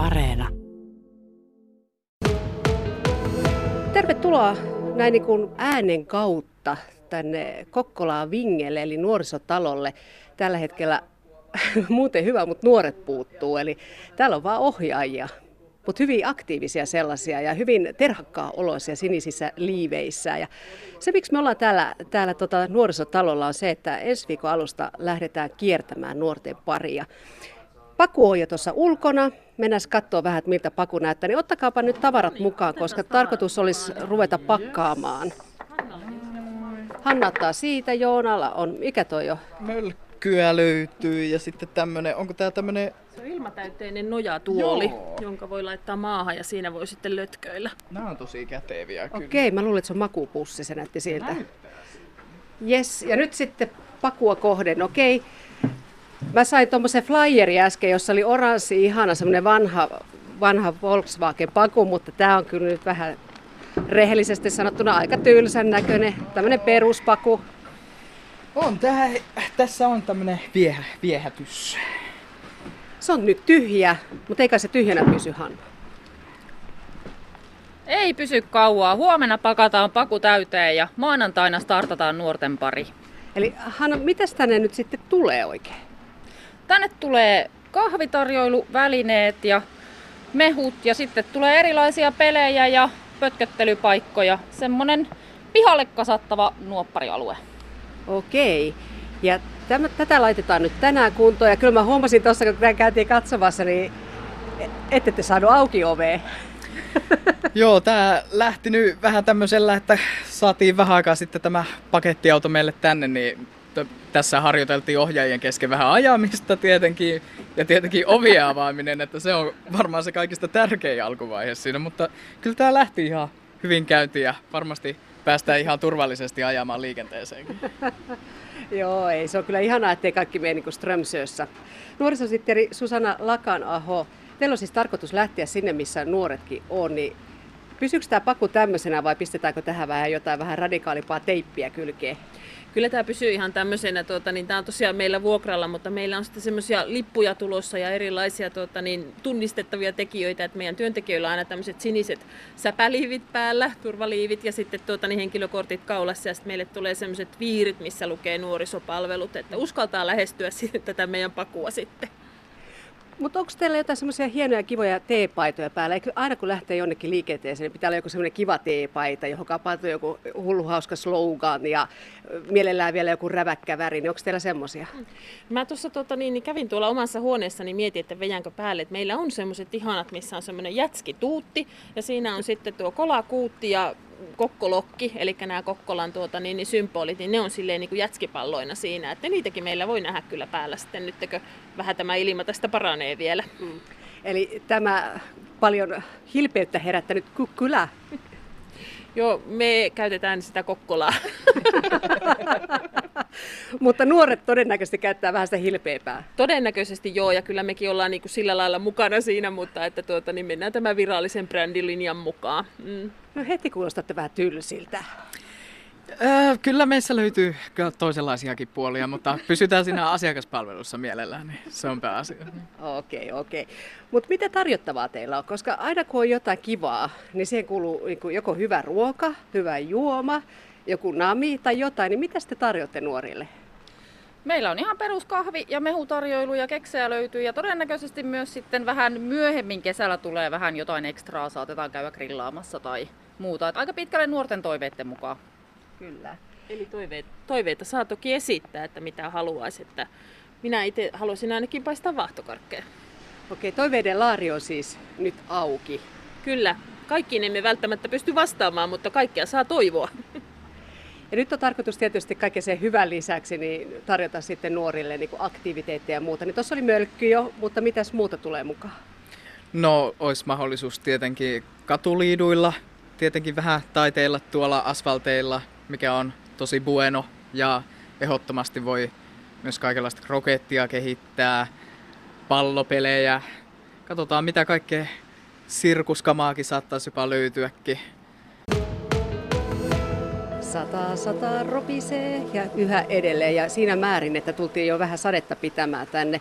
Areena. Tervetuloa näin niin kuin äänen kautta tänne Kokkolaan Vingelle eli nuorisotalolle. Tällä hetkellä muuten hyvä, mutta nuoret puuttuu. Eli täällä on vaan ohjaajia, mutta hyvin aktiivisia sellaisia ja hyvin terhakkaa oloisia sinisissä liiveissä. Ja se, miksi me ollaan täällä, täällä tota nuorisotalolla, on se, että ensi viikon alusta lähdetään kiertämään nuorten paria. Paku on jo tuossa ulkona. Mennään katsoa vähän, että miltä Paku näyttää. Niin ottakaapa nyt tavarat mukaan, koska tarkoitus olisi ruveta pakkaamaan. Hanna ottaa siitä, Joonalla on, mikä toi jo? Mölkkyä löytyy ja sitten tämmönen, onko tää tämmönen... Se on ilmatäyteinen nojatuoli, Joo. jonka voi laittaa maahan ja siinä voi sitten lötköillä. Nämä on tosi käteviä kyllä. Okei, mä luulen, että se on makupussi, se näytti siltä. Yes, ja nyt sitten Pakua kohden, okei. Mä sain tuommoisen flyeri äsken, jossa oli oranssi, ihana semmoinen vanha, vanha Volkswagen Paku, mutta tämä on kyllä nyt vähän rehellisesti sanottuna aika tylsän näköinen, tämmöinen peruspaku. On, tää, tässä on tämmönen viehä, viehätys. Se on nyt tyhjä, mutta eikä se tyhjänä pysy, Hanna. Ei pysy kauaa. Huomenna pakataan paku täyteen ja maanantaina startataan nuorten pari. Eli Hanna, mitäs tänne nyt sitten tulee oikein? Tänne tulee kahvitarjoiluvälineet ja mehut ja sitten tulee erilaisia pelejä ja pötköttelypaikkoja. Semmonen pihalle kasattava nuopparialue. Okei. Ja tämä, tätä laitetaan nyt tänään kuntoon. Ja kyllä mä huomasin tuossa, kun tämä käytiin katsomassa, niin ette te saanut auki ovea. Joo, tää lähti nyt vähän tämmöisellä, että saatiin vähän aikaa sitten tämä pakettiauto meille tänne, niin tässä harjoiteltiin ohjaajien kesken vähän ajamista tietenkin, ja tietenkin ovien avaaminen, että se on varmaan se kaikista tärkein alkuvaihe siinä, mutta kyllä tää lähti ihan hyvin käyntiin ja varmasti päästään ihan turvallisesti ajamaan liikenteeseenkin. Joo, ei. Se on kyllä ihanaa, ettei kaikki mene niin Strömsössä. Nuorisosihteeri Susanna Lakanaho, teillä on siis tarkoitus lähteä sinne, missä nuoretkin on, niin pysyykö tämä paku tämmöisenä vai pistetäänkö tähän vähän jotain vähän radikaalimpaa teippiä kylkeen? Kyllä tämä pysyy ihan tämmöisenä, tuota, niin tämä on tosiaan meillä vuokralla, mutta meillä on sitten semmoisia lippuja tulossa ja erilaisia tuota, niin tunnistettavia tekijöitä, että meidän työntekijöillä on aina tämmöiset siniset säpäliivit päällä, turvaliivit ja sitten tuota, niin henkilökortit kaulassa ja sitten meille tulee semmoiset viirit, missä lukee nuorisopalvelut, että uskaltaa lähestyä tätä meidän pakua sitten. Mutta onko teillä jotain semmoisia hienoja kivoja teepaitoja päällä? Eikö aina kun lähtee jonnekin liikenteeseen, niin pitää olla joku semmoinen kiva teepaita, johon kapautuu joku hullu hauska slogan ja mielellään vielä joku räväkkä väri, niin onko teillä semmoisia? Mä tuossa tota, niin, niin kävin tuolla omassa huoneessani mietin, että vejänkö päälle, että meillä on semmoiset ihanat, missä on semmoinen jätskituutti ja siinä on sitten tuo kolakuutti ja kokkolokki, eli nämä Kokkolan tuota, niin, niin symbolit, niin ne on silleen niin kuin jätskipalloina siinä, että niitäkin meillä voi nähdä kyllä päällä sitten nyt, vähän tämä ilma tästä paranee vielä. Mm. Eli tämä paljon hilpeyttä herättänyt kukkylä. Joo, me käytetään sitä Kokkolaa. Mutta nuoret todennäköisesti käyttää vähän sitä hilpeäpää. Todennäköisesti joo, ja kyllä mekin ollaan niin kuin sillä lailla mukana siinä, mutta että tuota, niin mennään tämän virallisen brändilinjan mukaan. Mm. No heti kuulostatte vähän tylsiltä. Öö, kyllä meissä löytyy toisenlaisiakin puolia, mutta pysytään siinä asiakaspalvelussa mielellään, niin se on pääasia. Okei, okei. Mutta mitä tarjottavaa teillä on? Koska aina kun on jotain kivaa, niin siihen kuuluu niin kuin joko hyvä ruoka, hyvä juoma, joku nami tai jotain, niin mitä te tarjotte nuorille? Meillä on ihan peruskahvi ja mehutarjoilu ja keksejä löytyy ja todennäköisesti myös sitten vähän myöhemmin kesällä tulee vähän jotain ekstraa, saatetaan käydä grillaamassa tai muuta. Et aika pitkälle nuorten toiveiden mukaan. Kyllä. Eli toiveita, toiveita saa toki esittää, että mitä haluaisi. Että minä itse haluaisin ainakin paistaa vaahtokarkkeja. Okei, toiveiden laari on siis nyt auki. Kyllä, kaikkiin emme välttämättä pysty vastaamaan, mutta kaikkea saa toivoa. Ja nyt on tarkoitus tietysti kaiken sen hyvän lisäksi niin tarjota sitten nuorille niin kuin aktiviteetteja ja muuta. Niin tuossa oli mölkky jo, mutta mitäs muuta tulee mukaan? No, olisi mahdollisuus tietenkin katuliiduilla, tietenkin vähän taiteilla tuolla asfalteilla, mikä on tosi bueno. Ja ehdottomasti voi myös kaikenlaista krokettia kehittää, pallopelejä. Katsotaan mitä kaikkea sirkuskamaakin saattaisi jopa löytyäkin. Sataa, sataa ropisee ja yhä edelleen. Ja siinä määrin, että tultiin jo vähän sadetta pitämään tänne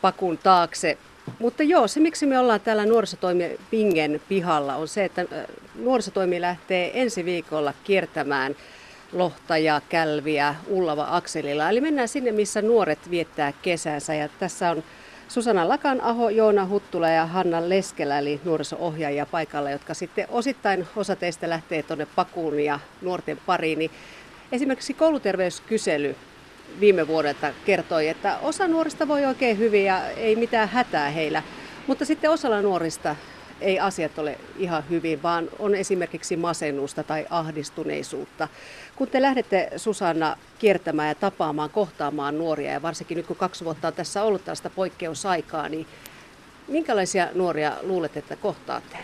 pakun taakse. Mutta joo, se miksi me ollaan täällä nuorisotoimi Vingen pihalla on se, että nuorisotoimi lähtee ensi viikolla kiertämään lohta ja kälviä Ullava akselilla. Eli mennään sinne, missä nuoret viettää kesänsä. Ja tässä on Susanna Lakanaho, Joona Huttula ja Hanna Leskelä, eli nuoriso-ohjaajia paikalla, jotka sitten osittain osa teistä lähtee tuonne pakuun ja nuorten pariin. Niin esimerkiksi kouluterveyskysely viime vuodelta kertoi, että osa nuorista voi oikein hyvin ja ei mitään hätää heillä, mutta sitten osalla nuorista ei asiat ole ihan hyvin, vaan on esimerkiksi masennusta tai ahdistuneisuutta. Kun te lähdette Susanna kiertämään ja tapaamaan, kohtaamaan nuoria ja varsinkin nyt kun kaksi vuotta on tässä ollut tällaista poikkeusaikaa, niin minkälaisia nuoria luulet, että kohtaatte?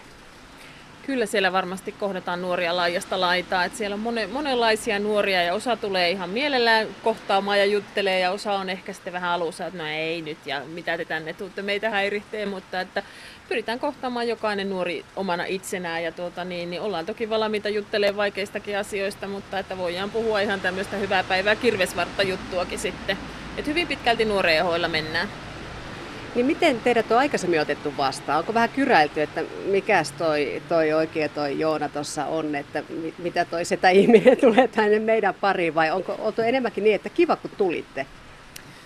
Kyllä siellä varmasti kohdataan nuoria laajasta laitaa. Että siellä on monen, monenlaisia nuoria ja osa tulee ihan mielellään kohtaamaan ja juttelee ja osa on ehkä sitten vähän alussa, että no ei nyt ja mitä te tänne tuutte meitä häiritsee, mutta että pyritään kohtaamaan jokainen nuori omana itsenään ja tuota, niin, niin ollaan toki valmiita juttelemaan vaikeistakin asioista, mutta että voidaan puhua ihan tämmöistä hyvää päivää kirvesvartta juttuakin sitten. Että hyvin pitkälti nuoreen hoilla mennään. Niin miten teidät on aikaisemmin otettu vastaan? Onko vähän kyräilty, että mikäs toi, toi oikea toi Joona tuossa on, että mitä toi setä ihminen tulee tänne meidän pariin vai onko oltu enemmänkin niin, että kiva kun tulitte?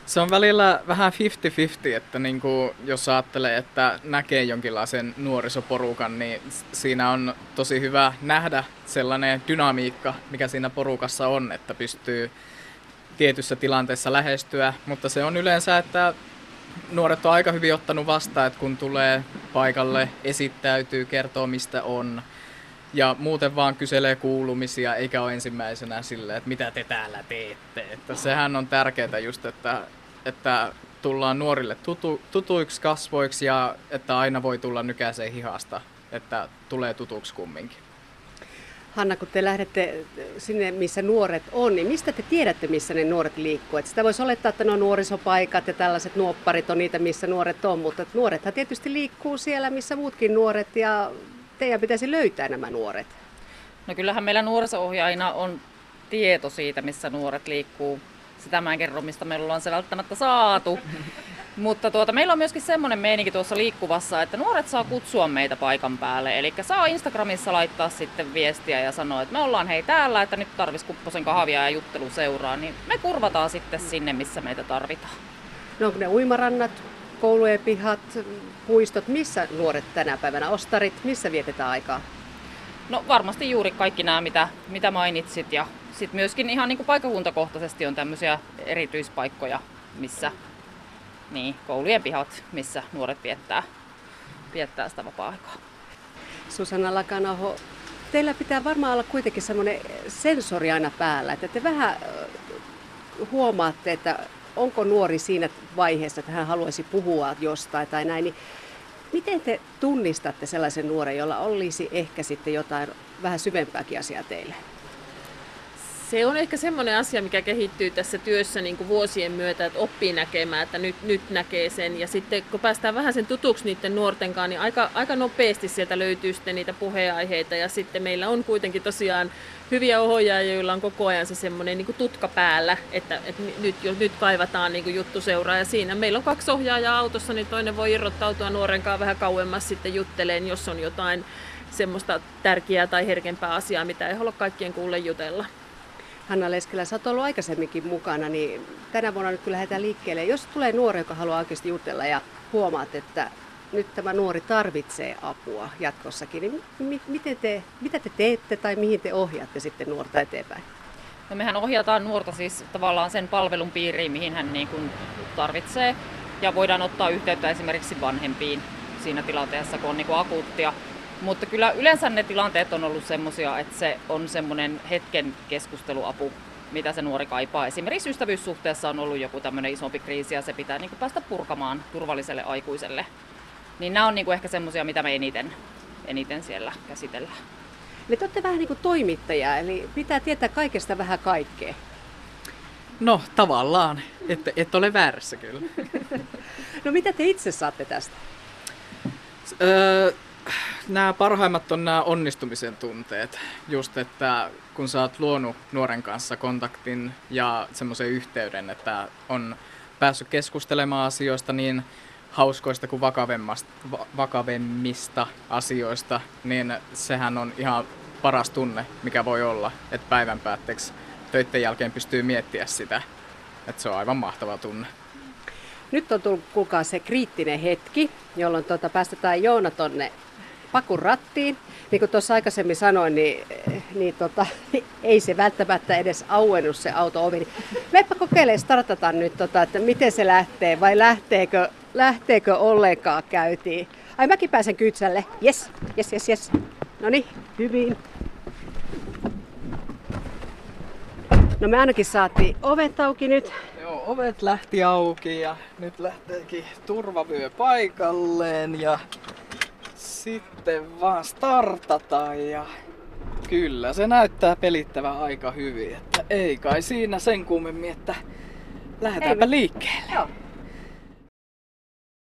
Se on välillä vähän 50-50, että niin kuin, jos ajattelee, että näkee jonkinlaisen nuorisoporukan, niin siinä on tosi hyvä nähdä sellainen dynamiikka, mikä siinä porukassa on, että pystyy tietyssä tilanteessa lähestyä, mutta se on yleensä, että nuoret on aika hyvin ottanut vastaan, että kun tulee paikalle, esittäytyy, kertoo mistä on. Ja muuten vaan kyselee kuulumisia, eikä ole ensimmäisenä silleen, että mitä te täällä teette. Että sehän on tärkeää just, että, että tullaan nuorille tutu, tutuiksi kasvoiksi ja että aina voi tulla nykäiseen hihasta, että tulee tutuksi kumminkin. Hanna, kun te lähdette sinne, missä nuoret on, niin mistä te tiedätte, missä ne nuoret liikkuu? Et sitä voisi olettaa, että nuo nuorisopaikat ja tällaiset nuopparit on niitä, missä nuoret on, mutta nuorethan tietysti liikkuu siellä, missä muutkin nuoret, ja teidän pitäisi löytää nämä nuoret. No kyllähän meillä nuoriso-ohjaajina on tieto siitä, missä nuoret liikkuu. Sitä mä en kerro, mistä me ollaan se välttämättä saatu. Mutta tuota, meillä on myöskin semmoinen meininki tuossa liikkuvassa, että nuoret saa kutsua meitä paikan päälle. Eli saa Instagramissa laittaa sitten viestiä ja sanoa, että me ollaan hei täällä, että nyt tarvis kupposen kahvia ja juttelu seuraa. Niin me kurvataan sitten sinne, missä meitä tarvitaan. No onko ne uimarannat, koulujen pihat, puistot, missä nuoret tänä päivänä, ostarit, missä vietetään aikaa? No varmasti juuri kaikki nämä, mitä, mitä mainitsit. Ja sitten myöskin ihan niin kuin paikkakuntakohtaisesti on tämmöisiä erityispaikkoja, missä niin, koulujen pihat, missä nuoret viettää, viettää sitä vapaa-aikaa. Susanna Lakanaho, teillä pitää varmaan olla kuitenkin semmoinen sensori aina päällä, että te vähän huomaatte, että onko nuori siinä vaiheessa, että hän haluaisi puhua jostain tai näin, niin miten te tunnistatte sellaisen nuoren, jolla olisi ehkä sitten jotain vähän syvempääkin asiaa teille? Se on ehkä semmoinen asia, mikä kehittyy tässä työssä niin kuin vuosien myötä, että oppii näkemään, että nyt, nyt näkee sen. Ja sitten kun päästään vähän sen tutuksi niiden nuorten kanssa, niin aika, aika nopeasti sieltä löytyy sitten niitä puheenaiheita. Ja sitten meillä on kuitenkin tosiaan hyviä ohjaajia, joilla on koko ajan se semmoinen niin tutka päällä, että, että nyt, jo, nyt kaivataan niin juttu seuraa. Ja siinä meillä on kaksi ohjaajaa autossa, niin toinen voi irrottautua nuoren kanssa vähän kauemmas sitten jutteleen, jos on jotain semmoista tärkeää tai herkempää asiaa, mitä ei halua kaikkien kuulle jutella. Hanna Leskelä, sä oot ollut aikaisemminkin mukana, niin tänä vuonna nyt kun lähdetään liikkeelle, jos tulee nuori, joka haluaa oikeasti jutella ja huomaat, että nyt tämä nuori tarvitsee apua jatkossakin, niin mi- miten te, mitä te teette tai mihin te ohjaatte sitten nuorta eteenpäin? No mehän ohjataan nuorta siis tavallaan sen palvelun piiriin, mihin hän niin kuin tarvitsee. Ja voidaan ottaa yhteyttä esimerkiksi vanhempiin siinä tilanteessa, kun on niin kuin akuuttia mutta kyllä yleensä ne tilanteet on ollut semmoisia, että se on semmoinen hetken keskusteluapu, mitä se nuori kaipaa. Esimerkiksi ystävyyssuhteessa on ollut joku tämmöinen isompi kriisi ja se pitää niin kuin päästä purkamaan turvalliselle aikuiselle. Niin nämä on niin kuin ehkä semmoisia, mitä me eniten, eniten siellä käsitellään. Eli te olette vähän niin kuin toimittaja, eli pitää tietää kaikesta vähän kaikkea. No tavallaan, että et ole väärässä kyllä. no mitä te itse saatte tästä? Öö, nämä parhaimmat on nämä onnistumisen tunteet. Just, että kun sä oot luonut nuoren kanssa kontaktin ja semmoisen yhteyden, että on päässyt keskustelemaan asioista, niin hauskoista kuin vakavemmista asioista, niin sehän on ihan paras tunne, mikä voi olla, että päivän päätteeksi töiden jälkeen pystyy miettiä sitä. Että se on aivan mahtava tunne. Nyt on tullut kuulkaa se kriittinen hetki, jolloin tuota, päästetään Joona tonne pakun rattiin. Niin kuin tuossa aikaisemmin sanoin, niin, niin tota, ei se välttämättä edes auennut se auto ovi. Meppä kokeile startata nyt, tota, että miten se lähtee vai lähteekö, lähteekö ollenkaan käytiin. Ai mäkin pääsen kytsälle. Yes, yes, yes, yes. No niin, hyvin. No me ainakin saatiin ovet auki nyt. Joo, ovet lähti auki ja nyt lähteekin turvavyö paikalleen ja sitten vaan startataan ja kyllä se näyttää pelittävän aika hyvin, että ei kai siinä sen kummemmin, että lähdetäänpä liikkeelle. Joo.